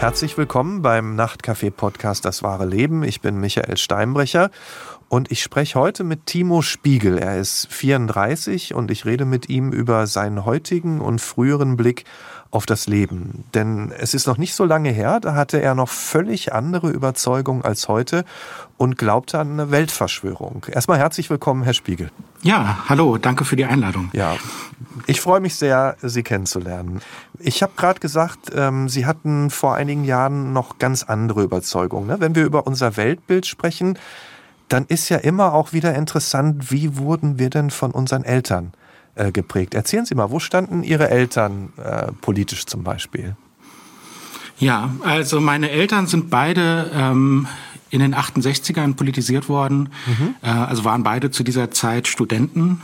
Herzlich willkommen beim Nachtcafé-Podcast Das wahre Leben. Ich bin Michael Steinbrecher und ich spreche heute mit Timo Spiegel. Er ist 34 und ich rede mit ihm über seinen heutigen und früheren Blick auf das Leben. Denn es ist noch nicht so lange her, da hatte er noch völlig andere Überzeugungen als heute und glaubte an eine Weltverschwörung. Erstmal herzlich willkommen, Herr Spiegel. Ja, hallo, danke für die Einladung. Ja, ich freue mich sehr, Sie kennenzulernen. Ich habe gerade gesagt, ähm, Sie hatten vor einigen Jahren noch ganz andere Überzeugungen. Ne? Wenn wir über unser Weltbild sprechen, dann ist ja immer auch wieder interessant, wie wurden wir denn von unseren Eltern äh, geprägt. Erzählen Sie mal, wo standen Ihre Eltern äh, politisch zum Beispiel? Ja, also meine Eltern sind beide ähm, in den 68ern politisiert worden, mhm. äh, also waren beide zu dieser Zeit Studenten.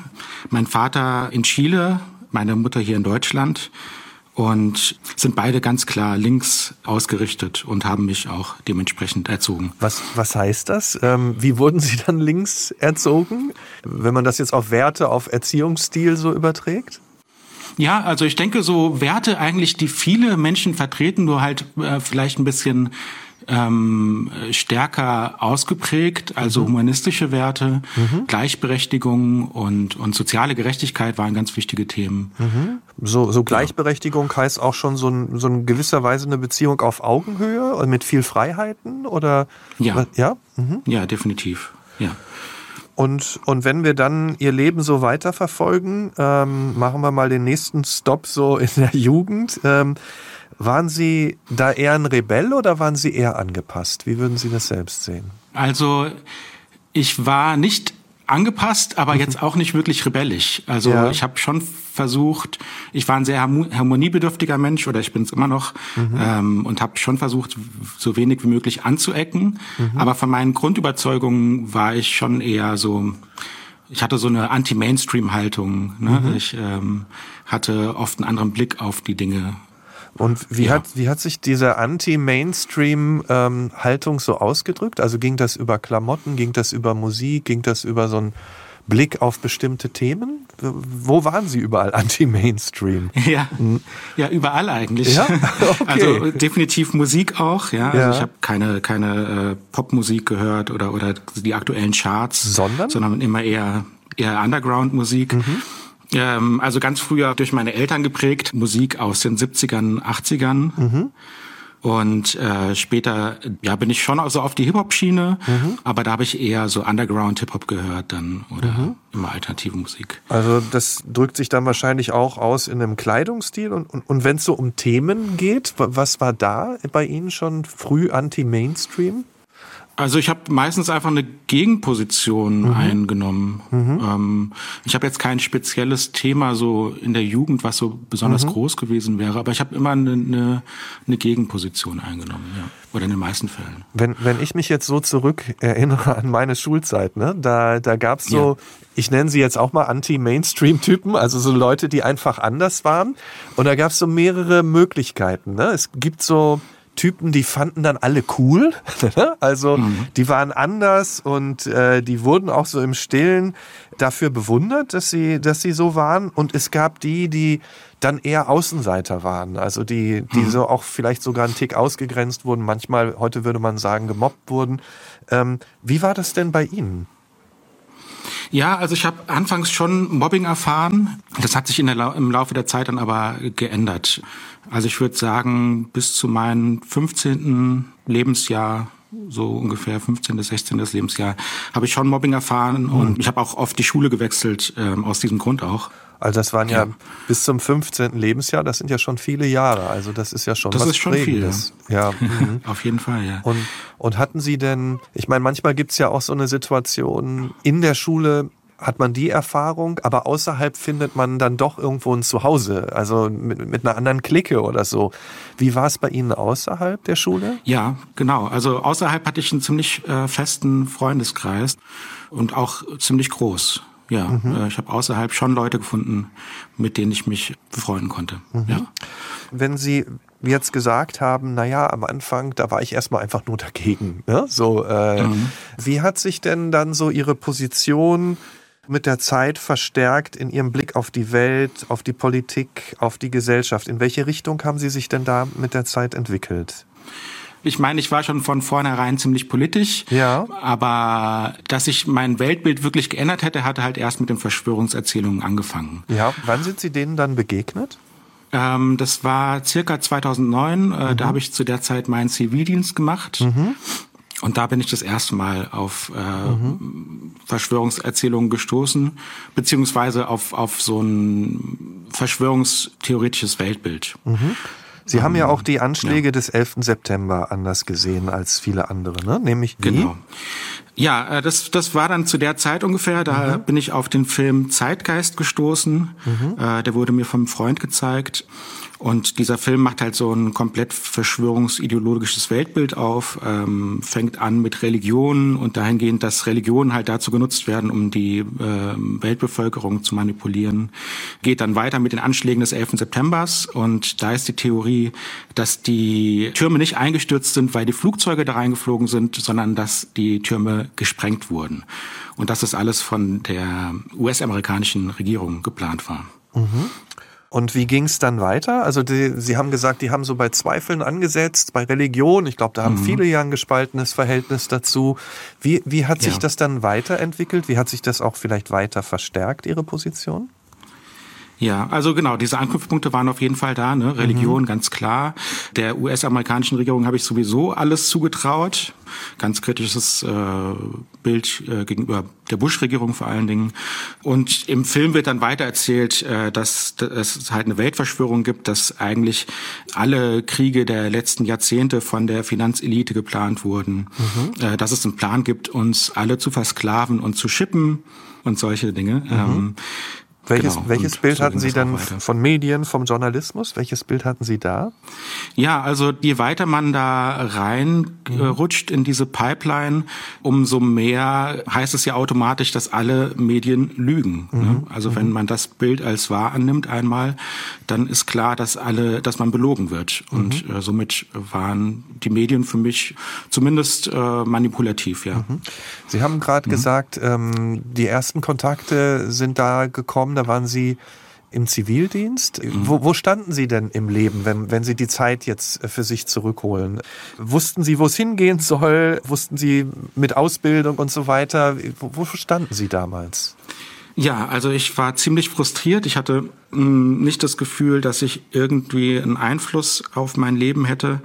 Mein Vater in Chile, meine Mutter hier in Deutschland und sind beide ganz klar links ausgerichtet und haben mich auch dementsprechend erzogen. Was, was heißt das? Ähm, wie wurden Sie dann links erzogen, wenn man das jetzt auf Werte, auf Erziehungsstil so überträgt? Ja, also ich denke so Werte eigentlich, die viele Menschen vertreten, nur halt äh, vielleicht ein bisschen ähm, stärker ausgeprägt, also mhm. humanistische Werte, mhm. Gleichberechtigung und, und soziale Gerechtigkeit waren ganz wichtige Themen. Mhm. So, so Gleichberechtigung ja. heißt auch schon so, ein, so in gewisser Weise eine Beziehung auf Augenhöhe und mit viel Freiheiten oder? Ja. Ja, mhm. ja definitiv. Ja. Und, und wenn wir dann ihr Leben so weiterverfolgen, ähm, machen wir mal den nächsten Stop so in der Jugend. Ähm, waren Sie da eher ein Rebell oder waren Sie eher angepasst? Wie würden Sie das selbst sehen? Also ich war nicht angepasst, aber mhm. jetzt auch nicht wirklich rebellisch. Also ja. ich habe schon versucht, ich war ein sehr harmoniebedürftiger Mensch oder ich bin es immer noch mhm. ähm, und habe schon versucht, so wenig wie möglich anzuecken. Mhm. Aber von meinen Grundüberzeugungen war ich schon eher so, ich hatte so eine Anti-Mainstream-Haltung. Ne? Mhm. Ich ähm, hatte oft einen anderen Blick auf die Dinge und wie, ja. hat, wie hat sich diese Anti-Mainstream-Haltung ähm, so ausgedrückt? Also ging das über Klamotten, ging das über Musik, ging das über so einen Blick auf bestimmte Themen? Wo waren Sie überall anti-Mainstream? Ja, hm. ja, überall eigentlich. Ja? Okay. Also definitiv Musik auch. Ja, also ja. ich habe keine keine äh, Popmusik gehört oder oder die aktuellen Charts, sondern sondern immer eher eher Underground-Musik. Mhm. Ähm, also ganz früher durch meine Eltern geprägt, Musik aus den 70ern, 80ern. Mhm. Und äh, später ja, bin ich schon also auf die Hip-Hop-Schiene, mhm. aber da habe ich eher so Underground-Hip-Hop gehört dann oder mhm. immer alternative Musik. Also das drückt sich dann wahrscheinlich auch aus in einem Kleidungsstil. Und, und, und wenn es so um Themen geht, was war da bei Ihnen schon früh anti-Mainstream? Also ich habe meistens einfach eine Gegenposition mhm. eingenommen. Mhm. Ähm, ich habe jetzt kein spezielles Thema so in der Jugend, was so besonders mhm. groß gewesen wäre, aber ich habe immer eine, eine, eine, Gegenposition eingenommen, ja. Oder in den meisten Fällen. Wenn, wenn ich mich jetzt so zurück erinnere an meine Schulzeit, ne, da, da gab es so, ja. ich nenne sie jetzt auch mal Anti-Mainstream-Typen, also so Leute, die einfach anders waren. Und da gab es so mehrere Möglichkeiten. Ne? Es gibt so Typen, die fanden dann alle cool. also mhm. die waren anders und äh, die wurden auch so im Stillen dafür bewundert, dass sie, dass sie so waren. Und es gab die, die dann eher Außenseiter waren. Also die, die mhm. so auch vielleicht sogar einen Tick ausgegrenzt wurden. Manchmal, heute würde man sagen, gemobbt wurden. Ähm, wie war das denn bei Ihnen? Ja, also ich habe anfangs schon Mobbing erfahren. Das hat sich in der, im Laufe der Zeit dann aber geändert. Also ich würde sagen, bis zu meinem 15. Lebensjahr so ungefähr 15. bis 16. Lebensjahr, habe ich schon Mobbing erfahren und ich habe auch oft die Schule gewechselt, ähm, aus diesem Grund auch. Also das waren ja. ja. bis zum 15. Lebensjahr, das sind ja schon viele Jahre. Also das ist ja schon das was ist schon Prägendes. viel. Ja. ja. Mhm. Auf jeden Fall, ja. Und, und hatten Sie denn, ich meine, manchmal gibt's ja auch so eine Situation in der Schule, hat man die Erfahrung, aber außerhalb findet man dann doch irgendwo ein Zuhause, also mit, mit einer anderen Clique oder so. Wie war es bei Ihnen außerhalb der Schule? Ja, genau. Also außerhalb hatte ich einen ziemlich äh, festen Freundeskreis und auch ziemlich groß. Ja, mhm. äh, ich habe außerhalb schon Leute gefunden, mit denen ich mich befreuen konnte. Mhm. Ja. Wenn Sie jetzt gesagt haben, naja, am Anfang, da war ich erstmal einfach nur dagegen. Ne? So, äh, mhm. Wie hat sich denn dann so Ihre Position mit der Zeit verstärkt in Ihrem Blick auf die Welt, auf die Politik, auf die Gesellschaft? In welche Richtung haben Sie sich denn da mit der Zeit entwickelt? Ich meine, ich war schon von vornherein ziemlich politisch. Ja. Aber dass sich mein Weltbild wirklich geändert hätte, hatte halt erst mit den Verschwörungserzählungen angefangen. Ja. Wann sind Sie denen dann begegnet? Ähm, das war circa 2009. Äh, mhm. Da habe ich zu der Zeit meinen Zivildienst gemacht. Mhm. Und da bin ich das erste Mal auf äh, mhm. Verschwörungserzählungen gestoßen, beziehungsweise auf, auf so ein verschwörungstheoretisches Weltbild. Mhm. Sie ähm, haben ja auch die Anschläge ja. des 11. September anders gesehen als viele andere, ne? Nämlich die? Genau. Ja, äh, das, das war dann zu der Zeit ungefähr. Da mhm. bin ich auf den Film Zeitgeist gestoßen. Mhm. Äh, der wurde mir vom Freund gezeigt. Und dieser Film macht halt so ein komplett verschwörungsideologisches Weltbild auf, ähm, fängt an mit Religionen und dahingehend, dass Religionen halt dazu genutzt werden, um die äh, Weltbevölkerung zu manipulieren. Geht dann weiter mit den Anschlägen des 11. Septembers und da ist die Theorie, dass die Türme nicht eingestürzt sind, weil die Flugzeuge da reingeflogen sind, sondern dass die Türme gesprengt wurden. Und dass das alles von der US-amerikanischen Regierung geplant war. Mhm. Und wie ging es dann weiter? Also die, Sie haben gesagt, die haben so bei Zweifeln angesetzt, bei Religion. Ich glaube, da haben mhm. viele ja ein gespaltenes Verhältnis dazu. Wie, wie hat sich ja. das dann weiterentwickelt? Wie hat sich das auch vielleicht weiter verstärkt, Ihre Position? Ja, also genau, diese Anknüpfpunkte waren auf jeden Fall da. Ne? Religion, mhm. ganz klar. Der US-amerikanischen Regierung habe ich sowieso alles zugetraut. Ganz kritisches äh, Bild äh, gegenüber der Bush-Regierung vor allen Dingen. Und im Film wird dann weiter erzählt, äh, dass, dass es halt eine Weltverschwörung gibt, dass eigentlich alle Kriege der letzten Jahrzehnte von der Finanzelite geplant wurden. Mhm. Äh, dass es einen Plan gibt, uns alle zu versklaven und zu schippen und solche Dinge. Mhm. Ähm, welches, genau. welches Bild so hatten Sie dann von Medien, vom Journalismus? Welches Bild hatten Sie da? Ja, also je weiter man da reinrutscht mhm. in diese Pipeline, umso mehr heißt es ja automatisch, dass alle Medien lügen. Ne? Mhm. Ne? Also mhm. wenn man das Bild als wahr annimmt einmal, dann ist klar, dass alle, dass man belogen wird. Und mhm. äh, somit waren die Medien für mich zumindest äh, manipulativ, ja. Mhm. Sie haben gerade mhm. gesagt, ähm, die ersten Kontakte sind da gekommen da waren Sie im Zivildienst. Mhm. Wo, wo, standen Sie denn im Leben, wenn, wenn Sie die Zeit jetzt für sich zurückholen? Wussten Sie, wo es hingehen soll? Wussten Sie mit Ausbildung und so weiter? Wo, wo standen Sie damals? Ja, also ich war ziemlich frustriert. Ich hatte nicht das Gefühl, dass ich irgendwie einen Einfluss auf mein Leben hätte.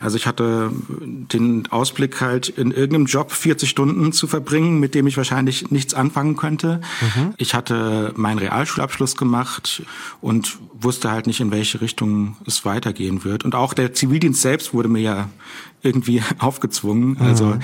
Also ich hatte den Ausblick halt in irgendeinem Job 40 Stunden zu verbringen, mit dem ich wahrscheinlich nichts anfangen könnte. Mhm. Ich hatte meinen Realschulabschluss gemacht und wusste halt nicht, in welche Richtung es weitergehen wird. Und auch der Zivildienst selbst wurde mir ja irgendwie aufgezwungen. Also, mhm.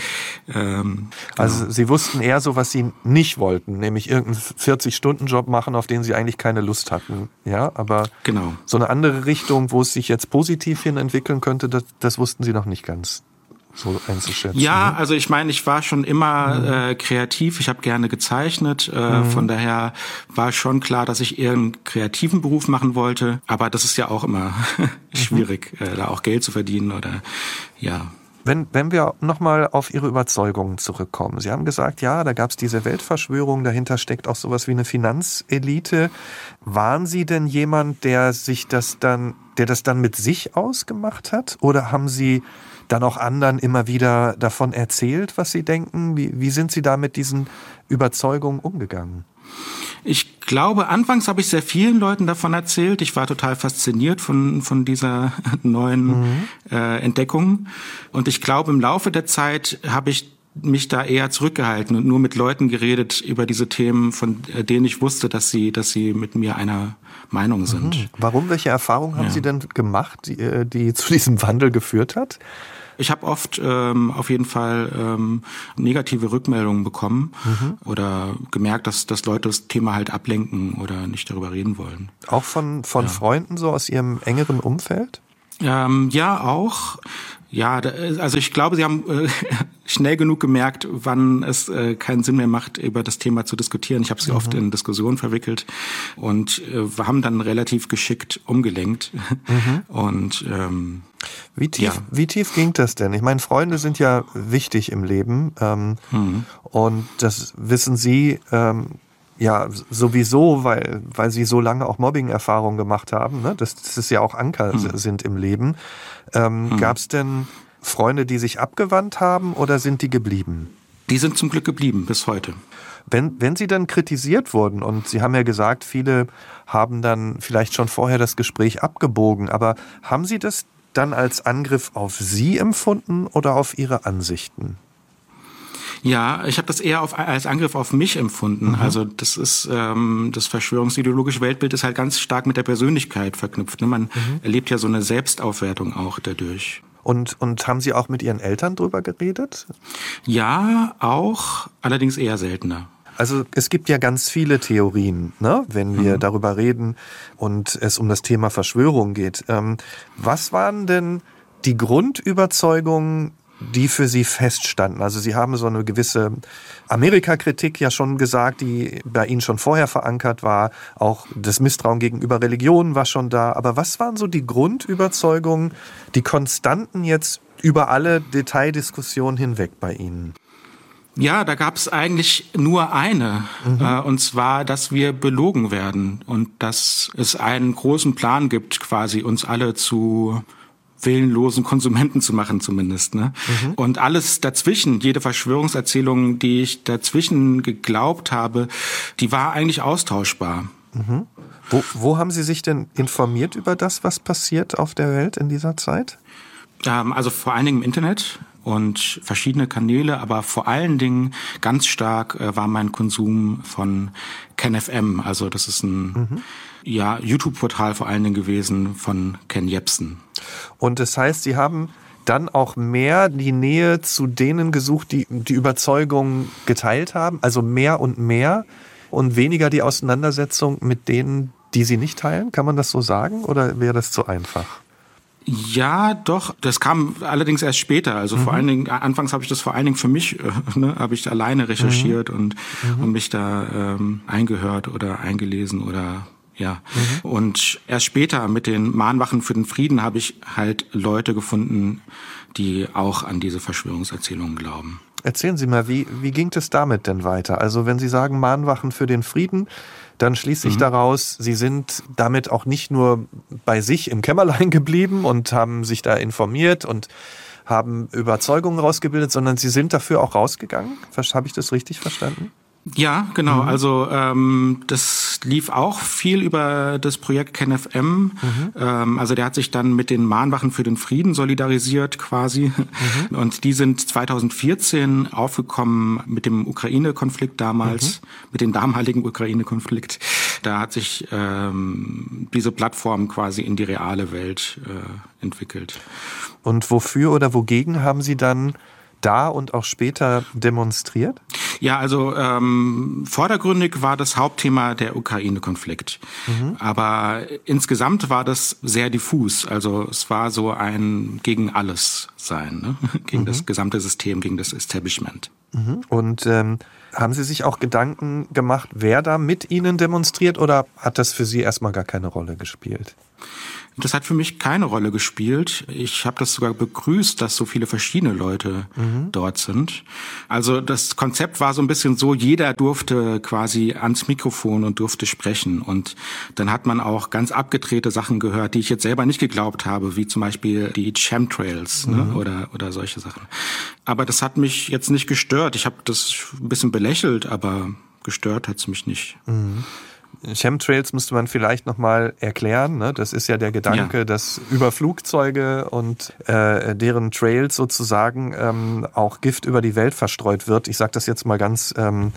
ähm, genau. also Sie wussten eher so, was Sie nicht wollten, nämlich irgendeinen 40-Stunden-Job machen, auf den Sie eigentlich keine Lust hatten. Ja, aber genau. so eine andere Richtung, wo es sich jetzt positiv hin entwickeln könnte, das, das wussten Sie noch nicht ganz so einzuschätzen. Ja, ne? also ich meine, ich war schon immer mhm. äh, kreativ, ich habe gerne gezeichnet, äh, mhm. von daher war schon klar, dass ich eher einen kreativen Beruf machen wollte, aber das ist ja auch immer schwierig, mhm. äh, da auch Geld zu verdienen oder ja. Wenn, wenn wir nochmal auf Ihre Überzeugungen zurückkommen. Sie haben gesagt, ja, da gab es diese Weltverschwörung, dahinter steckt auch sowas wie eine Finanzelite. Waren Sie denn jemand, der sich das dann, der das dann mit sich ausgemacht hat? Oder haben Sie dann auch anderen immer wieder davon erzählt, was sie denken? Wie, wie sind sie da mit diesen Überzeugungen umgegangen? Ich glaube, anfangs habe ich sehr vielen Leuten davon erzählt. Ich war total fasziniert von, von dieser neuen mhm. äh, Entdeckung. Und ich glaube, im Laufe der Zeit habe ich mich da eher zurückgehalten und nur mit Leuten geredet über diese Themen, von denen ich wusste, dass sie, dass sie mit mir einer Meinung sind. Mhm. Warum? Welche Erfahrungen haben ja. Sie denn gemacht, die, äh, die zu diesem Wandel geführt hat? Ich habe oft ähm, auf jeden Fall ähm, negative Rückmeldungen bekommen mhm. oder gemerkt, dass, dass Leute das Thema halt ablenken oder nicht darüber reden wollen. Auch von, von ja. Freunden so aus ihrem engeren Umfeld? Ähm, ja, auch. Ja, da, also ich glaube, Sie haben äh, schnell genug gemerkt, wann es äh, keinen Sinn mehr macht, über das Thema zu diskutieren. Ich habe Sie mhm. oft in Diskussionen verwickelt und äh, wir haben dann relativ geschickt umgelenkt. Mhm. Und ähm, wie tief, ja. wie tief ging das denn? Ich meine, Freunde sind ja wichtig im Leben ähm, mhm. und das wissen Sie. Ähm, ja sowieso, weil, weil sie so lange auch Mobbing-Erfahrungen gemacht haben, ne? das, das ist ja auch Anker mhm. sind im Leben. Ähm, mhm. Gab es denn Freunde, die sich abgewandt haben oder sind die geblieben? Die sind zum Glück geblieben bis heute. Wenn, wenn Sie dann kritisiert wurden, und Sie haben ja gesagt, viele haben dann vielleicht schon vorher das Gespräch abgebogen, aber haben Sie das dann als Angriff auf Sie empfunden oder auf Ihre Ansichten? Ja, ich habe das eher auf, als Angriff auf mich empfunden. Mhm. Also das ist ähm, das verschwörungsideologische Weltbild ist halt ganz stark mit der Persönlichkeit verknüpft. Ne? Man mhm. erlebt ja so eine Selbstaufwertung auch dadurch. Und, und haben Sie auch mit Ihren Eltern drüber geredet? Ja, auch, allerdings eher seltener. Also es gibt ja ganz viele Theorien, ne, wenn wir mhm. darüber reden und es um das Thema Verschwörung geht. Ähm, was waren denn die Grundüberzeugungen, die für Sie feststanden? Also Sie haben so eine gewisse Amerikakritik ja schon gesagt, die bei Ihnen schon vorher verankert war. Auch das Misstrauen gegenüber Religionen war schon da. Aber was waren so die Grundüberzeugungen, die Konstanten jetzt über alle Detaildiskussionen hinweg bei Ihnen? Ja, da gab es eigentlich nur eine, mhm. äh, und zwar, dass wir belogen werden und dass es einen großen Plan gibt, quasi uns alle zu willenlosen Konsumenten zu machen zumindest. Ne? Mhm. Und alles dazwischen, jede Verschwörungserzählung, die ich dazwischen geglaubt habe, die war eigentlich austauschbar. Mhm. Wo, wo haben Sie sich denn informiert über das, was passiert auf der Welt in dieser Zeit? Ähm, also vor allen Dingen im Internet und verschiedene Kanäle, aber vor allen Dingen ganz stark äh, war mein Konsum von KenFM. Also das ist ein mhm. ja, YouTube-Portal vor allen Dingen gewesen von Ken Jebsen. Und das heißt, Sie haben dann auch mehr die Nähe zu denen gesucht, die die Überzeugung geteilt haben, also mehr und mehr und weniger die Auseinandersetzung mit denen, die sie nicht teilen? Kann man das so sagen oder wäre das zu einfach? Ja, doch. Das kam allerdings erst später. Also mhm. vor allen Dingen, anfangs habe ich das vor allen Dingen für mich, äh, ne, habe ich alleine recherchiert mhm. und, mhm. und mich da ähm, eingehört oder eingelesen oder ja. Mhm. Und erst später mit den Mahnwachen für den Frieden habe ich halt Leute gefunden, die auch an diese Verschwörungserzählungen glauben. Erzählen Sie mal, wie, wie ging es damit denn weiter? Also wenn Sie sagen Mahnwachen für den Frieden, dann schließt sich mhm. daraus, Sie sind damit auch nicht nur bei sich im Kämmerlein geblieben und haben sich da informiert und haben Überzeugungen rausgebildet, sondern Sie sind dafür auch rausgegangen. Habe ich das richtig verstanden? Ja, genau. Mhm. Also ähm, das lief auch viel über das Projekt KenFM. Mhm. Ähm, also der hat sich dann mit den Mahnwachen für den Frieden solidarisiert quasi. Mhm. Und die sind 2014 aufgekommen mit dem Ukraine-Konflikt damals, mhm. mit dem damaligen Ukraine-Konflikt. Da hat sich ähm, diese Plattform quasi in die reale Welt äh, entwickelt. Und wofür oder wogegen haben Sie dann da und auch später demonstriert? Ja, also ähm, vordergründig war das Hauptthema der Ukraine-Konflikt. Mhm. Aber insgesamt war das sehr diffus. Also es war so ein gegen alles sein, ne? gegen mhm. das gesamte System, gegen das Establishment. Mhm. Und ähm, haben Sie sich auch Gedanken gemacht, wer da mit Ihnen demonstriert oder hat das für Sie erstmal gar keine Rolle gespielt? Das hat für mich keine Rolle gespielt. Ich habe das sogar begrüßt, dass so viele verschiedene Leute mhm. dort sind. Also das Konzept war so ein bisschen so, jeder durfte quasi ans Mikrofon und durfte sprechen. Und dann hat man auch ganz abgedrehte Sachen gehört, die ich jetzt selber nicht geglaubt habe, wie zum Beispiel die Chemtrails ne, mhm. ne, oder, oder solche Sachen. Aber das hat mich jetzt nicht gestört. Ich habe das ein bisschen belächelt, aber gestört hat's mich nicht. Mhm. Chemtrails müsste man vielleicht nochmal erklären. Ne? Das ist ja der Gedanke, ja. dass über Flugzeuge und äh, deren Trails sozusagen ähm, auch Gift über die Welt verstreut wird. Ich sage das jetzt mal ganz ähm,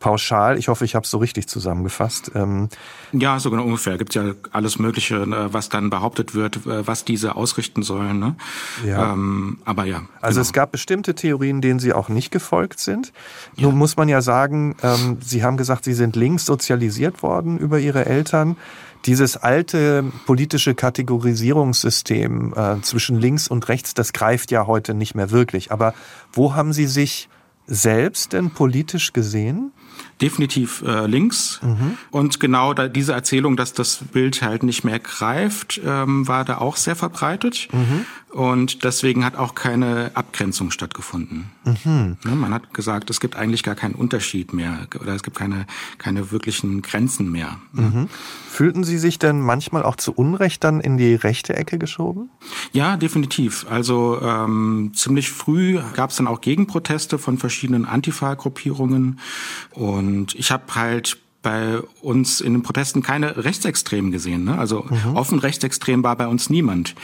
pauschal. Ich hoffe, ich habe es so richtig zusammengefasst. Ähm ja, so genau ungefähr. Gibt ja alles Mögliche, ne, was dann behauptet wird, äh, was diese ausrichten sollen. Ne? Ja. Ähm, aber ja. Also genau. es gab bestimmte Theorien, denen Sie auch nicht gefolgt sind. Ja. Nun muss man ja sagen, ähm, Sie haben gesagt, Sie sind links sozialisiert worden über Ihre Eltern dieses alte politische Kategorisierungssystem äh, zwischen links und rechts, das greift ja heute nicht mehr wirklich. Aber wo haben Sie sich selbst denn politisch gesehen? Definitiv äh, links. Mhm. Und genau da, diese Erzählung, dass das Bild halt nicht mehr greift, ähm, war da auch sehr verbreitet. Mhm. Und deswegen hat auch keine Abgrenzung stattgefunden. Mhm. Ne, man hat gesagt, es gibt eigentlich gar keinen Unterschied mehr oder es gibt keine, keine wirklichen Grenzen mehr. Mhm. Fühlten Sie sich denn manchmal auch zu Unrecht dann in die rechte Ecke geschoben? Ja, definitiv. Also ähm, ziemlich früh gab es dann auch Gegenproteste von verschiedenen Antifa-Gruppierungen. Und ich habe halt bei uns in den Protesten keine Rechtsextremen gesehen. Ne? Also mhm. offen rechtsextrem war bei uns niemand.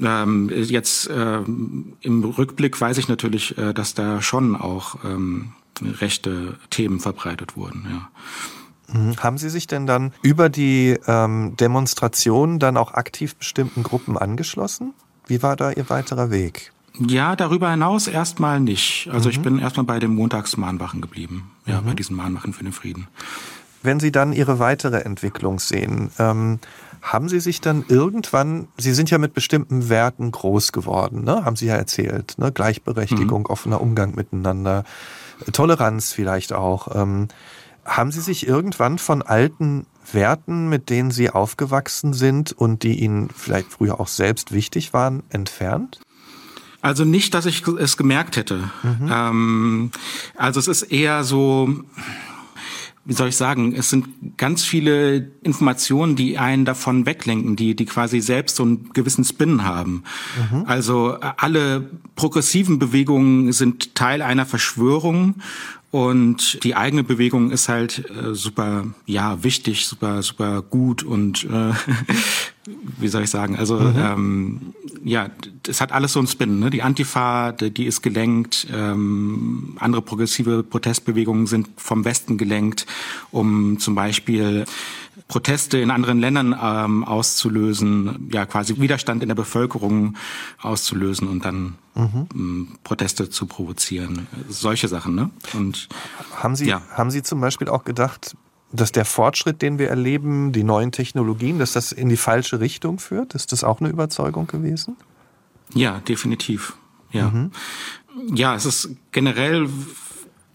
Ähm, jetzt äh, im Rückblick weiß ich natürlich, äh, dass da schon auch ähm, rechte Themen verbreitet wurden. Ja. Mhm. Haben Sie sich denn dann über die ähm, Demonstration dann auch aktiv bestimmten Gruppen angeschlossen? Wie war da Ihr weiterer Weg? Ja, darüber hinaus erstmal nicht. Also mhm. ich bin erstmal bei den Montagsmahnwachen geblieben. Ja, mhm. bei diesen Mahnwachen für den Frieden. Wenn Sie dann Ihre weitere Entwicklung sehen, ähm, haben Sie sich dann irgendwann, Sie sind ja mit bestimmten Werten groß geworden, ne? haben Sie ja erzählt, ne? Gleichberechtigung, mhm. offener Umgang miteinander, Toleranz vielleicht auch. Ähm, haben Sie sich irgendwann von alten Werten, mit denen Sie aufgewachsen sind und die Ihnen vielleicht früher auch selbst wichtig waren, entfernt? Also nicht, dass ich es gemerkt hätte. Mhm. Ähm, also es ist eher so, wie soll ich sagen, es sind ganz viele Informationen, die einen davon weglenken, die, die quasi selbst so einen gewissen Spin haben. Mhm. Also äh, alle progressiven Bewegungen sind Teil einer Verschwörung und die eigene Bewegung ist halt äh, super, ja, wichtig, super, super gut und äh, wie soll ich sagen, also mhm. ähm, ja, es hat alles so einen Spin. Ne? Die Antifa, die, die ist gelenkt, ähm, andere progressive Protestbewegungen sind vom Westen gelenkt, um zum Beispiel Proteste in anderen Ländern ähm, auszulösen, ja quasi Widerstand in der Bevölkerung auszulösen und dann mhm. ähm, Proteste zu provozieren. Solche Sachen, ne? Und haben Sie ja. haben Sie zum Beispiel auch gedacht, dass der Fortschritt, den wir erleben, die neuen Technologien, dass das in die falsche Richtung führt? Ist das auch eine Überzeugung gewesen? Ja, definitiv. Ja. Mhm. Ja, es ist generell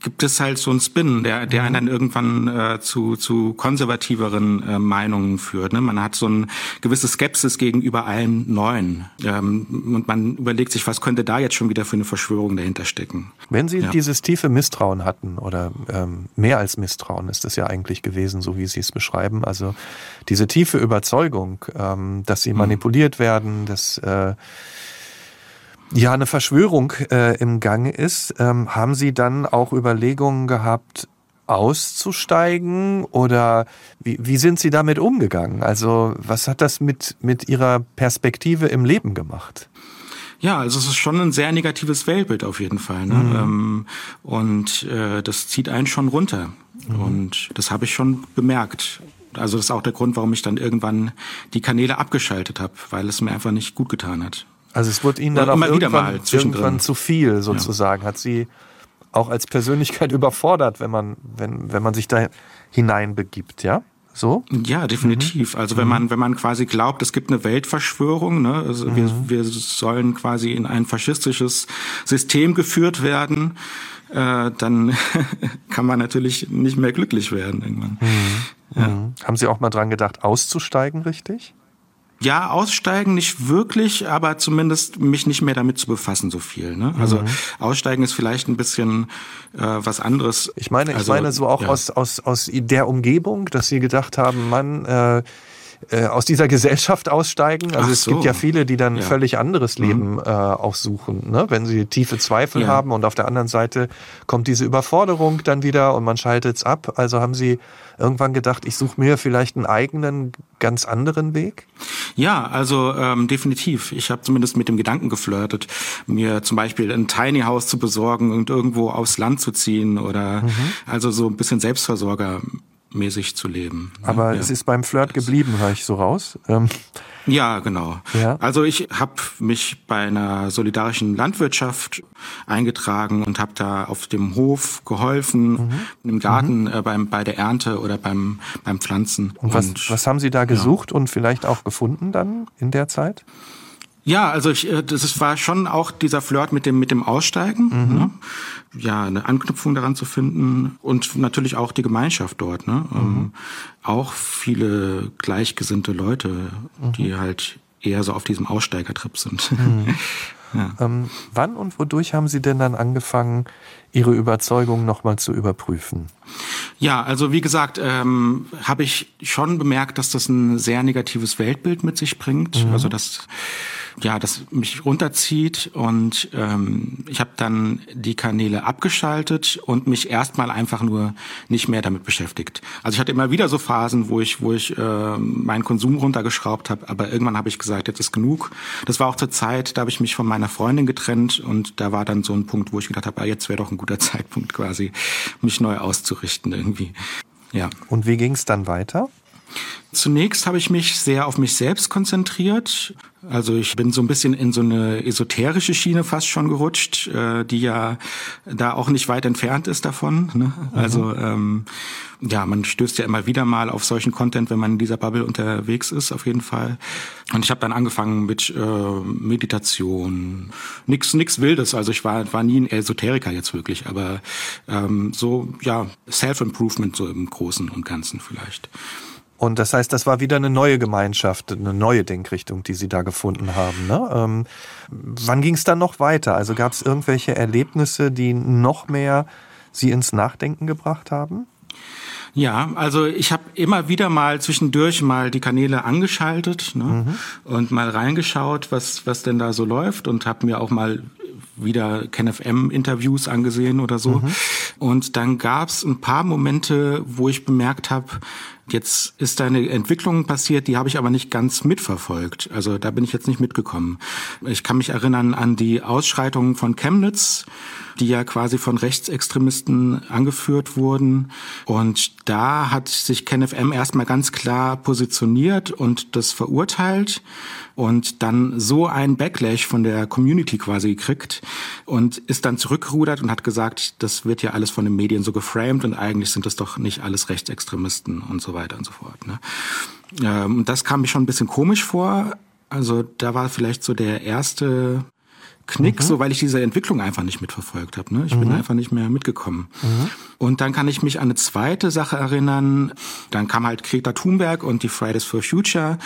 gibt es halt so einen Spin, der, der einen dann irgendwann äh, zu, zu konservativeren äh, Meinungen führt. Ne? Man hat so eine gewisse Skepsis gegenüber allem Neuen. Ähm, und man überlegt sich, was könnte da jetzt schon wieder für eine Verschwörung dahinter stecken. Wenn Sie ja. dieses tiefe Misstrauen hatten, oder ähm, mehr als Misstrauen ist es ja eigentlich gewesen, so wie Sie es beschreiben, also diese tiefe Überzeugung, ähm, dass Sie mhm. manipuliert werden, dass äh, ja eine Verschwörung äh, im Gange ist, ähm, haben Sie dann auch Überlegungen gehabt, auszusteigen oder wie, wie sind Sie damit umgegangen? Also was hat das mit, mit Ihrer Perspektive im Leben gemacht? Ja, also es ist schon ein sehr negatives Weltbild auf jeden Fall. Ne? Mhm. Ähm, und äh, das zieht einen schon runter. Mhm. Und das habe ich schon bemerkt. Also das ist auch der Grund, warum ich dann irgendwann die Kanäle abgeschaltet habe, weil es mir einfach nicht gut getan hat. Also es wurde Ihnen dann auch irgendwann, irgendwann zu viel sozusagen. Ja. Hat Sie auch als Persönlichkeit überfordert, wenn man, wenn, wenn man sich da hineinbegibt, ja? So? Ja, definitiv. Mhm. Also wenn man, wenn man quasi glaubt, es gibt eine Weltverschwörung, ne? also mhm. wir, wir sollen quasi in ein faschistisches System geführt werden, äh, dann kann man natürlich nicht mehr glücklich werden irgendwann. Mhm. Ja. Mhm. Haben Sie auch mal dran gedacht, auszusteigen, richtig? Ja, aussteigen nicht wirklich, aber zumindest mich nicht mehr damit zu befassen so viel. Ne? Also mhm. aussteigen ist vielleicht ein bisschen äh, was anderes. Ich meine, also, ich meine so auch ja. aus, aus, aus der Umgebung, dass sie gedacht haben, man, äh, äh, aus dieser Gesellschaft aussteigen. Also Ach es gibt ja viele, die dann ja. völlig anderes mhm. Leben mhm. äh, auch suchen, ne? wenn sie tiefe Zweifel ja. haben und auf der anderen Seite kommt diese Überforderung dann wieder und man schaltet es ab. Also haben sie irgendwann gedacht, ich suche mir vielleicht einen eigenen, ganz anderen Weg? Ja, also ähm, definitiv. Ich habe zumindest mit dem Gedanken geflirtet, mir zum Beispiel ein Tiny House zu besorgen und irgendwo aufs Land zu ziehen oder mhm. also so ein bisschen Selbstversorger mäßig zu leben. Ne? Aber ja. es ist beim Flirt geblieben, höre ich so raus. Ähm. Ja, genau. Ja. Also ich habe mich bei einer solidarischen Landwirtschaft eingetragen und habe da auf dem Hof geholfen, mhm. im Garten mhm. äh, beim, bei der Ernte oder beim, beim Pflanzen. Und was, und, was haben Sie da gesucht ja. und vielleicht auch gefunden dann in der Zeit? Ja, also ich, äh, das war schon auch dieser Flirt mit dem mit dem Aussteigen, mhm. ne? ja eine Anknüpfung daran zu finden und natürlich auch die Gemeinschaft dort, ne? Mhm. Ähm, auch viele gleichgesinnte Leute, mhm. die halt eher so auf diesem Aussteigertrip sind. Mhm. ja. ähm, wann und wodurch haben Sie denn dann angefangen, Ihre Überzeugung nochmal zu überprüfen? Ja, also wie gesagt, ähm, habe ich schon bemerkt, dass das ein sehr negatives Weltbild mit sich bringt. Mhm. Also dass ja, das mich runterzieht und ähm, ich habe dann die Kanäle abgeschaltet und mich erstmal einfach nur nicht mehr damit beschäftigt. Also ich hatte immer wieder so Phasen, wo ich, wo ich äh, meinen Konsum runtergeschraubt habe, aber irgendwann habe ich gesagt, jetzt ist genug. Das war auch zur Zeit, da habe ich mich von meiner Freundin getrennt und da war dann so ein Punkt, wo ich gedacht habe, ah, jetzt wäre doch ein guter Zeitpunkt quasi, mich neu auszurichten irgendwie. Ja. Und wie ging es dann weiter? Zunächst habe ich mich sehr auf mich selbst konzentriert. Also ich bin so ein bisschen in so eine esoterische Schiene fast schon gerutscht, äh, die ja da auch nicht weit entfernt ist davon. Ne? Also mhm. ähm, ja, man stößt ja immer wieder mal auf solchen Content, wenn man in dieser Bubble unterwegs ist, auf jeden Fall. Und ich habe dann angefangen mit äh, Meditation, nix nix Wildes. Also ich war war nie ein Esoteriker jetzt wirklich, aber ähm, so ja Self-Improvement so im Großen und Ganzen vielleicht. Und das heißt, das war wieder eine neue Gemeinschaft, eine neue Denkrichtung, die Sie da gefunden haben. Ne? Ähm, wann ging es dann noch weiter? Also gab es irgendwelche Erlebnisse, die noch mehr Sie ins Nachdenken gebracht haben? Ja, also ich habe immer wieder mal zwischendurch mal die Kanäle angeschaltet ne? Mhm. und mal reingeschaut, was was denn da so läuft und habe mir auch mal wieder KenFM-Interviews angesehen oder so. Mhm. Und dann gab's ein paar Momente, wo ich bemerkt habe, Jetzt ist da eine Entwicklung passiert, die habe ich aber nicht ganz mitverfolgt. Also da bin ich jetzt nicht mitgekommen. Ich kann mich erinnern an die Ausschreitungen von Chemnitz, die ja quasi von Rechtsextremisten angeführt wurden. Und da hat sich KenFM erstmal ganz klar positioniert und das verurteilt und dann so ein Backlash von der Community quasi gekriegt und ist dann zurückgerudert und hat gesagt, das wird ja alles von den Medien so geframed und eigentlich sind das doch nicht alles Rechtsextremisten und so weiter und so fort. Ne? Ähm, das kam mir schon ein bisschen komisch vor. Also da war vielleicht so der erste Knick, mhm. so weil ich diese Entwicklung einfach nicht mitverfolgt habe. Ne? Ich mhm. bin einfach nicht mehr mitgekommen. Mhm. Und dann kann ich mich an eine zweite Sache erinnern. Dann kam halt Greta Thunberg und die Fridays for Future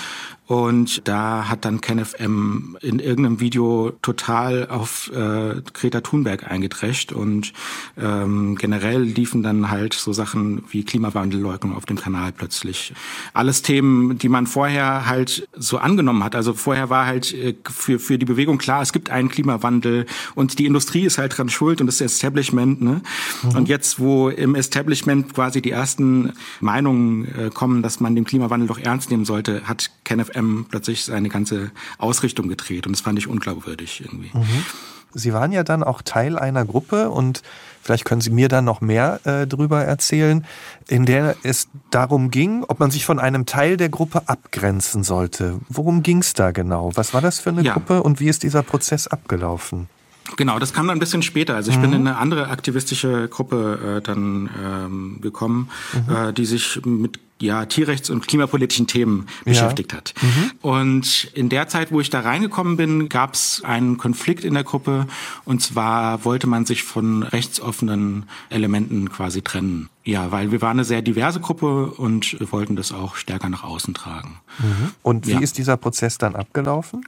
und da hat dann KenFM in irgendeinem Video total auf äh, Greta Thunberg eingedrescht und ähm, generell liefen dann halt so Sachen wie Klimawandelleugnung auf dem Kanal plötzlich. Alles Themen, die man vorher halt so angenommen hat. Also vorher war halt äh, für, für die Bewegung klar, es gibt einen Klimawandel und die Industrie ist halt dran schuld und das Establishment. Ne? Mhm. Und jetzt, wo im Establishment quasi die ersten Meinungen äh, kommen, dass man den Klimawandel doch ernst nehmen sollte, hat KenFM FM plötzlich seine ganze Ausrichtung gedreht und das fand ich unglaubwürdig irgendwie. Mhm. Sie waren ja dann auch Teil einer Gruppe und vielleicht können Sie mir dann noch mehr äh, drüber erzählen, in der es darum ging, ob man sich von einem Teil der Gruppe abgrenzen sollte. Worum ging es da genau? Was war das für eine ja. Gruppe und wie ist dieser Prozess abgelaufen? Genau, das kam dann ein bisschen später. Also ich mhm. bin in eine andere aktivistische Gruppe äh, dann ähm, gekommen, mhm. äh, die sich mit ja, tierrechts- und klimapolitischen Themen ja. beschäftigt hat. Mhm. Und in der Zeit, wo ich da reingekommen bin, gab es einen Konflikt in der Gruppe. Und zwar wollte man sich von rechtsoffenen Elementen quasi trennen. Ja, weil wir waren eine sehr diverse Gruppe und wollten das auch stärker nach außen tragen. Mhm. Und wie ja. ist dieser Prozess dann abgelaufen?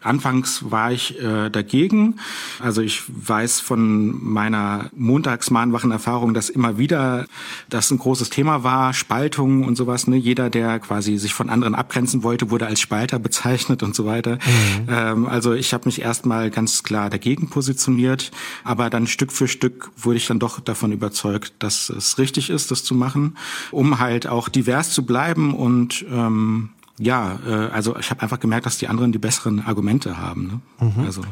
Anfangs war ich äh, dagegen. Also ich weiß von meiner Montagsmahnwachen-Erfahrung, dass immer wieder das ein großes Thema war, Spaltung und sowas. Ne? Jeder, der quasi sich von anderen abgrenzen wollte, wurde als Spalter bezeichnet und so weiter. Mhm. Ähm, also ich habe mich erstmal ganz klar dagegen positioniert, aber dann Stück für Stück wurde ich dann doch davon überzeugt, dass es richtig ist, das zu machen, um halt auch divers zu bleiben und ähm, ja, äh, also ich habe einfach gemerkt, dass die anderen die besseren Argumente haben. Ne? Mhm. Also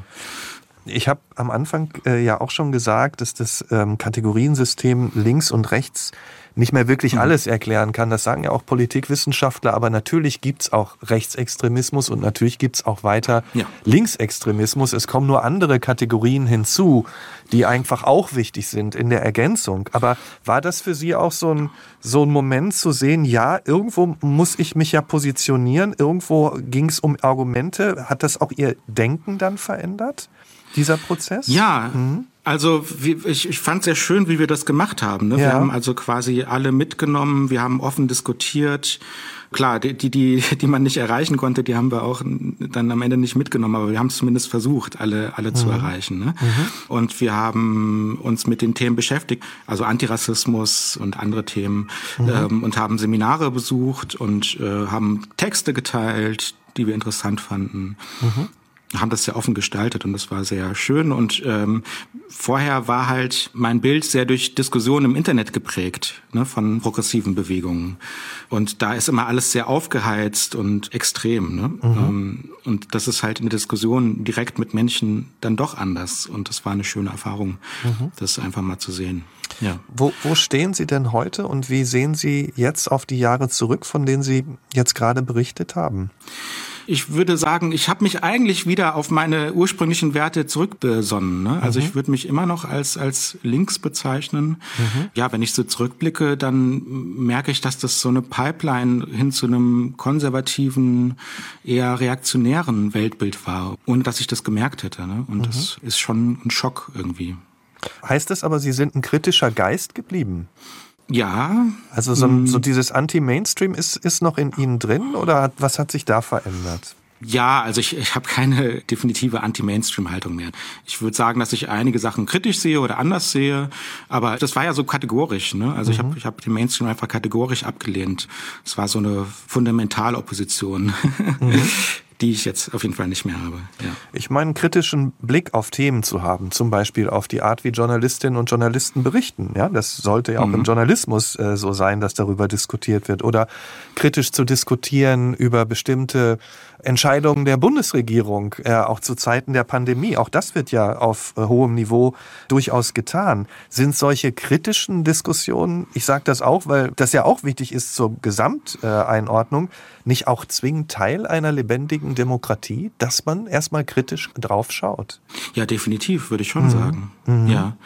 ich habe am Anfang äh, ja auch schon gesagt, dass das ähm, Kategoriensystem links und rechts nicht mehr wirklich mhm. alles erklären kann. Das sagen ja auch Politikwissenschaftler, aber natürlich gibt's auch Rechtsextremismus und natürlich gibt's auch weiter ja. Linksextremismus. Es kommen nur andere Kategorien hinzu, die einfach auch wichtig sind in der Ergänzung. Aber war das für Sie auch so ein, so ein Moment zu sehen, ja, irgendwo muss ich mich ja positionieren, irgendwo ging's um Argumente. Hat das auch Ihr Denken dann verändert, dieser Prozess? Ja. Mhm. Also ich, ich fand sehr schön, wie wir das gemacht haben. Ne? Ja. Wir haben also quasi alle mitgenommen, wir haben offen diskutiert Klar, die, die, die, die man nicht erreichen konnte, die haben wir auch dann am Ende nicht mitgenommen, aber wir haben es zumindest versucht, alle, alle mhm. zu erreichen. Ne? Mhm. Und wir haben uns mit den Themen beschäftigt, also Antirassismus und andere Themen, mhm. ähm, und haben Seminare besucht und äh, haben Texte geteilt, die wir interessant fanden. Haben das sehr offen gestaltet und das war sehr schön. Und ähm, vorher war halt mein Bild sehr durch Diskussionen im Internet geprägt, ne, von progressiven Bewegungen. Und da ist immer alles sehr aufgeheizt und extrem. Ne? Mhm. Ähm, und das ist halt in der Diskussion direkt mit Menschen dann doch anders. Und das war eine schöne Erfahrung, mhm. das einfach mal zu sehen. Ja. Wo, wo stehen Sie denn heute und wie sehen Sie jetzt auf die Jahre zurück, von denen Sie jetzt gerade berichtet haben? Ich würde sagen, ich habe mich eigentlich wieder auf meine ursprünglichen Werte zurückbesonnen. Ne? Also mhm. ich würde mich immer noch als, als links bezeichnen. Mhm. Ja, wenn ich so zurückblicke, dann merke ich, dass das so eine Pipeline hin zu einem konservativen, eher reaktionären Weltbild war, ohne dass ich das gemerkt hätte. Ne? Und mhm. das ist schon ein Schock irgendwie. Heißt das aber, Sie sind ein kritischer Geist geblieben? Ja. Also so, mm. so dieses Anti-Mainstream ist, ist noch in Ihnen drin oder was hat sich da verändert? Ja, also ich, ich habe keine definitive Anti-Mainstream-Haltung mehr. Ich würde sagen, dass ich einige Sachen kritisch sehe oder anders sehe, aber das war ja so kategorisch. Ne? Also mhm. ich habe ich hab den Mainstream einfach kategorisch abgelehnt. Es war so eine Fundamentalopposition. Mhm. die ich jetzt auf jeden Fall nicht mehr habe. Ja. Ich meine, einen kritischen Blick auf Themen zu haben, zum Beispiel auf die Art, wie Journalistinnen und Journalisten berichten. Ja, das sollte ja auch mhm. im Journalismus äh, so sein, dass darüber diskutiert wird. Oder kritisch zu diskutieren über bestimmte Entscheidungen der Bundesregierung, äh, auch zu Zeiten der Pandemie. Auch das wird ja auf äh, hohem Niveau durchaus getan. Sind solche kritischen Diskussionen, ich sage das auch, weil das ja auch wichtig ist zur Gesamteinordnung, nicht auch zwingend Teil einer lebendigen Demokratie, dass man erstmal kritisch drauf schaut? Ja, definitiv, würde ich schon mhm. sagen. Mhm. Ja.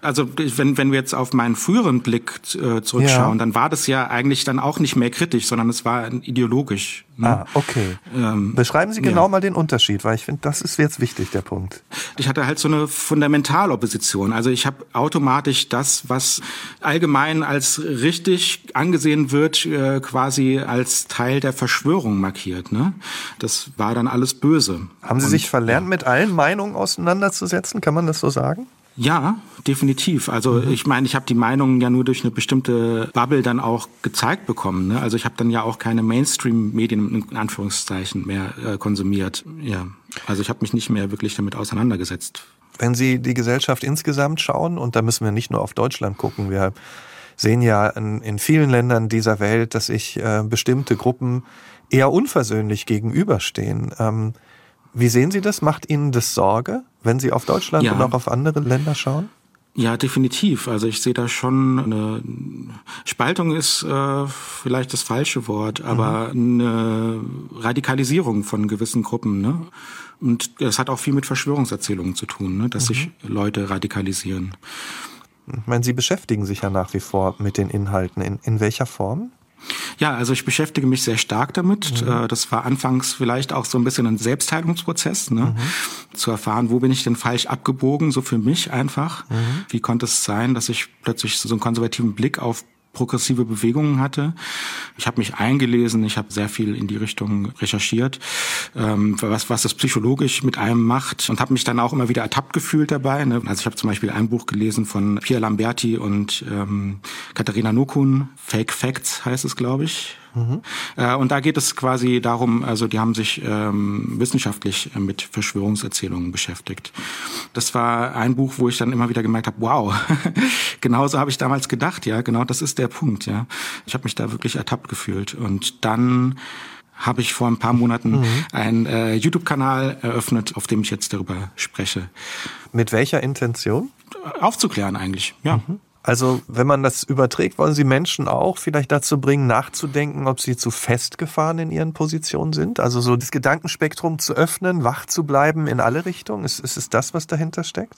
Also wenn, wenn wir jetzt auf meinen früheren Blick äh, zurückschauen, ja. dann war das ja eigentlich dann auch nicht mehr kritisch, sondern es war ideologisch. Ne? Ah, okay. Ähm, Beschreiben Sie genau ja. mal den Unterschied, weil ich finde, das ist jetzt wichtig, der Punkt. Ich hatte halt so eine Fundamentalopposition. Also ich habe automatisch das, was allgemein als richtig angesehen wird, äh, quasi als Teil der Verschwörung markiert. Ne? Das war dann alles böse. Haben Sie Und, sich verlernt, ja. mit allen Meinungen auseinanderzusetzen? Kann man das so sagen? Ja, definitiv. Also mhm. ich meine, ich habe die Meinungen ja nur durch eine bestimmte Bubble dann auch gezeigt bekommen. Ne? Also ich habe dann ja auch keine Mainstream-Medien in Anführungszeichen mehr äh, konsumiert. Ja, also ich habe mich nicht mehr wirklich damit auseinandergesetzt. Wenn Sie die Gesellschaft insgesamt schauen, und da müssen wir nicht nur auf Deutschland gucken, wir sehen ja in, in vielen Ländern dieser Welt, dass sich äh, bestimmte Gruppen eher unversöhnlich gegenüberstehen. Ähm, wie sehen Sie das? Macht Ihnen das Sorge, wenn Sie auf Deutschland ja. und auch auf andere Länder schauen? Ja, definitiv. Also ich sehe da schon eine Spaltung ist äh, vielleicht das falsche Wort, aber mhm. eine Radikalisierung von gewissen Gruppen. Ne? Und das hat auch viel mit Verschwörungserzählungen zu tun, ne? dass mhm. sich Leute radikalisieren. Ich meine, Sie beschäftigen sich ja nach wie vor mit den Inhalten. In, in welcher Form? Ja, also ich beschäftige mich sehr stark damit. Mhm. Äh, das war anfangs vielleicht auch so ein bisschen ein Selbstheilungsprozess, ne? Mhm. zu erfahren, wo bin ich denn falsch abgebogen, so für mich einfach. Mhm. Wie konnte es sein, dass ich plötzlich so einen konservativen Blick auf progressive Bewegungen hatte. Ich habe mich eingelesen, ich habe sehr viel in die Richtung recherchiert, ähm, was, was das psychologisch mit einem macht und habe mich dann auch immer wieder ertappt gefühlt dabei. Ne? Also ich habe zum Beispiel ein Buch gelesen von Pierre Lamberti und ähm, Katharina Nokun, Fake Facts heißt es, glaube ich. Mhm. Äh, und da geht es quasi darum, also die haben sich ähm, wissenschaftlich äh, mit Verschwörungserzählungen beschäftigt. Das war ein Buch, wo ich dann immer wieder gemerkt habe, wow, genauso habe ich damals gedacht, ja, genau das ist der Punkt, ja. Ich habe mich da wirklich ertappt gefühlt. Und dann habe ich vor ein paar Monaten mhm. einen äh, YouTube-Kanal eröffnet, auf dem ich jetzt darüber spreche. Mit welcher Intention? Aufzuklären eigentlich, ja. Mhm. Also wenn man das überträgt, wollen Sie Menschen auch vielleicht dazu bringen, nachzudenken, ob sie zu festgefahren in ihren Positionen sind? Also so das Gedankenspektrum zu öffnen, wach zu bleiben in alle Richtungen. Ist, ist es das, was dahinter steckt?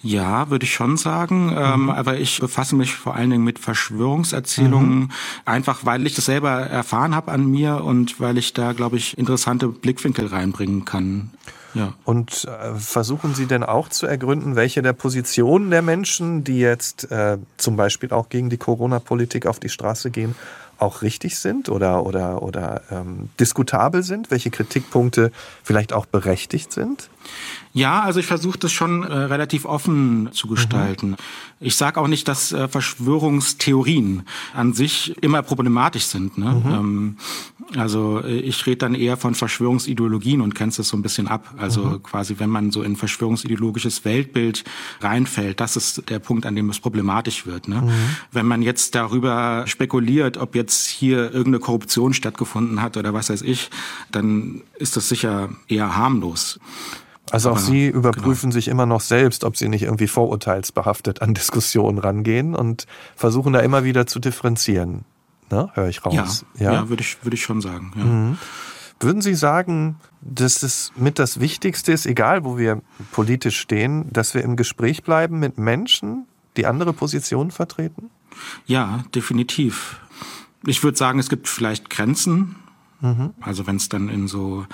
Ja, würde ich schon sagen. Ähm, mhm. aber ich befasse mich vor allen Dingen mit Verschwörungserzählungen, mhm. einfach weil ich das selber erfahren habe an mir und weil ich da, glaube ich, interessante Blickwinkel reinbringen kann. Ja. Und äh, versuchen Sie denn auch zu ergründen, welche der Positionen der Menschen, die jetzt äh, zum Beispiel auch gegen die Corona-Politik auf die Straße gehen, auch richtig sind oder, oder, oder ähm, diskutabel sind, welche Kritikpunkte vielleicht auch berechtigt sind? Ja, also ich versuche das schon äh, relativ offen zu gestalten. Mhm. Ich sage auch nicht, dass äh, Verschwörungstheorien an sich immer problematisch sind. Ne? Mhm. Ähm, also äh, ich rede dann eher von Verschwörungsideologien und kennst das so ein bisschen ab. Also mhm. quasi, wenn man so in verschwörungsideologisches Weltbild reinfällt, das ist der Punkt, an dem es problematisch wird. Ne? Mhm. Wenn man jetzt darüber spekuliert, ob jetzt hier irgendeine Korruption stattgefunden hat oder was weiß ich, dann ist das sicher eher harmlos. Also auch Sie überprüfen genau. sich immer noch selbst, ob Sie nicht irgendwie vorurteilsbehaftet an Diskussionen rangehen und versuchen da immer wieder zu differenzieren. Ne? Höre ich raus. Ja, ja? ja würde ich, würde ich schon sagen. Ja. Mhm. Würden Sie sagen, dass es mit das Wichtigste ist, egal wo wir politisch stehen, dass wir im Gespräch bleiben mit Menschen, die andere Positionen vertreten? Ja, definitiv. Ich würde sagen, es gibt vielleicht Grenzen. Mhm. Also wenn es dann in so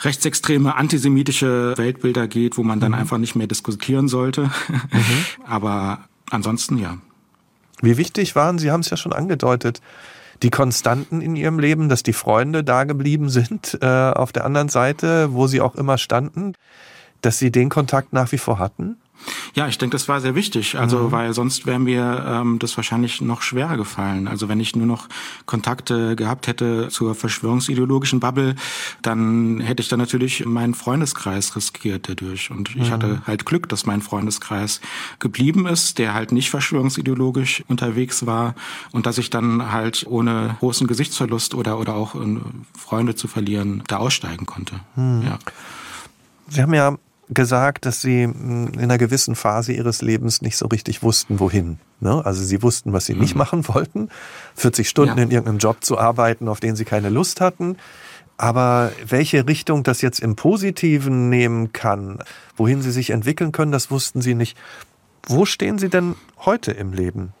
rechtsextreme, antisemitische Weltbilder geht, wo man dann mhm. einfach nicht mehr diskutieren sollte. Mhm. Aber ansonsten ja. Wie wichtig waren, Sie haben es ja schon angedeutet, die Konstanten in Ihrem Leben, dass die Freunde da geblieben sind äh, auf der anderen Seite, wo Sie auch immer standen, dass Sie den Kontakt nach wie vor hatten? Ja, ich denke, das war sehr wichtig. Also, mhm. weil sonst wäre mir ähm, das wahrscheinlich noch schwerer gefallen. Also, wenn ich nur noch Kontakte gehabt hätte zur verschwörungsideologischen Bubble, dann hätte ich dann natürlich meinen Freundeskreis riskiert dadurch. Und ich mhm. hatte halt Glück, dass mein Freundeskreis geblieben ist, der halt nicht verschwörungsideologisch unterwegs war und dass ich dann halt ohne großen Gesichtsverlust oder oder auch äh, Freunde zu verlieren da aussteigen konnte. Mhm. Ja. Sie haben ja gesagt, dass sie hm, in einer gewissen Phase ihres Lebens nicht so richtig wussten, wohin. Ne? Also sie wussten, was sie nicht mhm. machen wollten. 40 Stunden ja. in irgendeinem Job zu arbeiten, auf den sie keine Lust hatten. Aber welche Richtung das jetzt im Positiven nehmen kann, wohin sie sich entwickeln können, das wussten sie nicht. Wo stehen Sie denn heute im Leben?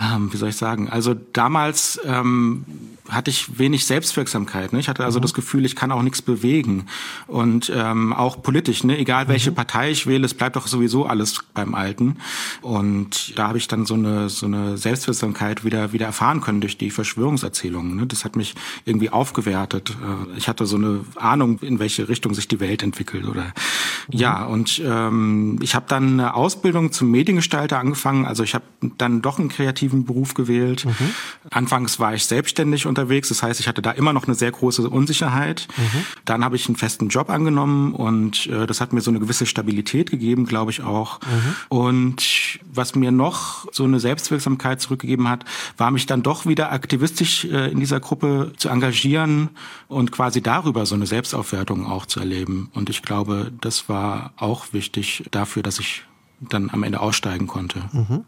Ähm, wie soll ich sagen, also damals ähm, hatte ich wenig Selbstwirksamkeit. Ne? Ich hatte also mhm. das Gefühl, ich kann auch nichts bewegen. Und ähm, auch politisch, ne? egal welche mhm. Partei ich wähle, es bleibt doch sowieso alles beim Alten. Und da habe ich dann so eine, so eine Selbstwirksamkeit wieder, wieder erfahren können durch die Verschwörungserzählungen. Ne? Das hat mich irgendwie aufgewertet. Äh, ich hatte so eine Ahnung, in welche Richtung sich die Welt entwickelt. Oder mhm. ja, und ähm, ich habe dann eine Ausbildung zum Mediengestalter angefangen. Also ich habe dann doch einen kreativen kreativen Beruf gewählt. Mhm. Anfangs war ich selbstständig unterwegs, das heißt, ich hatte da immer noch eine sehr große Unsicherheit. Mhm. Dann habe ich einen festen Job angenommen und äh, das hat mir so eine gewisse Stabilität gegeben, glaube ich auch. Mhm. Und was mir noch so eine Selbstwirksamkeit zurückgegeben hat, war mich dann doch wieder aktivistisch äh, in dieser Gruppe zu engagieren und quasi darüber so eine Selbstaufwertung auch zu erleben. Und ich glaube, das war auch wichtig dafür, dass ich dann am Ende aussteigen konnte. Mhm.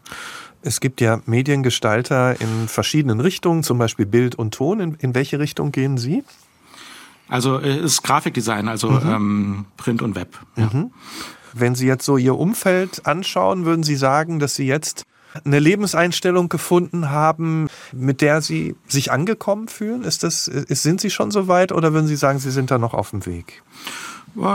Es gibt ja Mediengestalter in verschiedenen Richtungen, zum Beispiel Bild und Ton. In, in welche Richtung gehen Sie? Also es ist Grafikdesign, also mhm. ähm, Print und Web. Ja. Mhm. Wenn Sie jetzt so Ihr Umfeld anschauen, würden Sie sagen, dass Sie jetzt eine Lebenseinstellung gefunden haben, mit der Sie sich angekommen fühlen? Ist das, sind Sie schon so weit oder würden Sie sagen, Sie sind da noch auf dem Weg?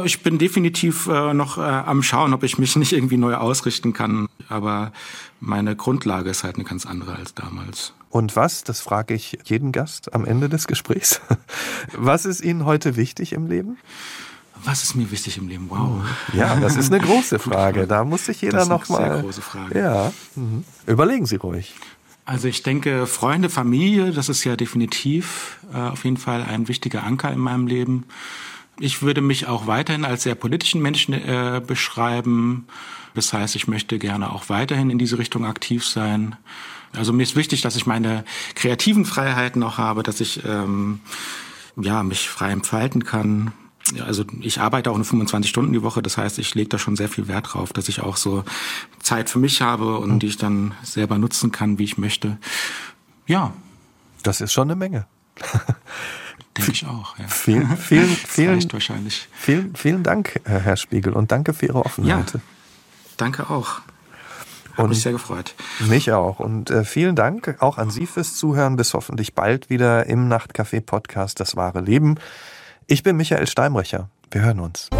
Ich bin definitiv äh, noch äh, am Schauen, ob ich mich nicht irgendwie neu ausrichten kann. Aber meine Grundlage ist halt eine ganz andere als damals. Und was, das frage ich jeden Gast am Ende des Gesprächs, was ist Ihnen heute wichtig im Leben? Was ist mir wichtig im Leben? Wow. Ja, das ist eine große Frage. Da muss sich jeder das ist noch eine mal. Sehr große Frage. Ja. Mhm. Überlegen Sie ruhig. Also ich denke, Freunde, Familie, das ist ja definitiv äh, auf jeden Fall ein wichtiger Anker in meinem Leben. Ich würde mich auch weiterhin als sehr politischen Menschen äh, beschreiben. Das heißt, ich möchte gerne auch weiterhin in diese Richtung aktiv sein. Also mir ist wichtig, dass ich meine kreativen Freiheiten auch habe, dass ich ähm, ja mich frei entfalten kann. Also ich arbeite auch nur 25 Stunden die Woche, das heißt, ich lege da schon sehr viel Wert drauf, dass ich auch so Zeit für mich habe und die ich dann selber nutzen kann, wie ich möchte. Ja. Das ist schon eine Menge. Denke ich auch. Ja. Vielen, vielen, vielen, wahrscheinlich. Vielen, vielen Dank, Herr Spiegel, und danke für Ihre Offenheit. Ja, danke auch. Hat mich sehr gefreut. Mich auch. Und äh, vielen Dank auch an Sie fürs Zuhören. Bis hoffentlich bald wieder im Nachtcafé Podcast Das wahre Leben. Ich bin Michael Steinbrecher. Wir hören uns.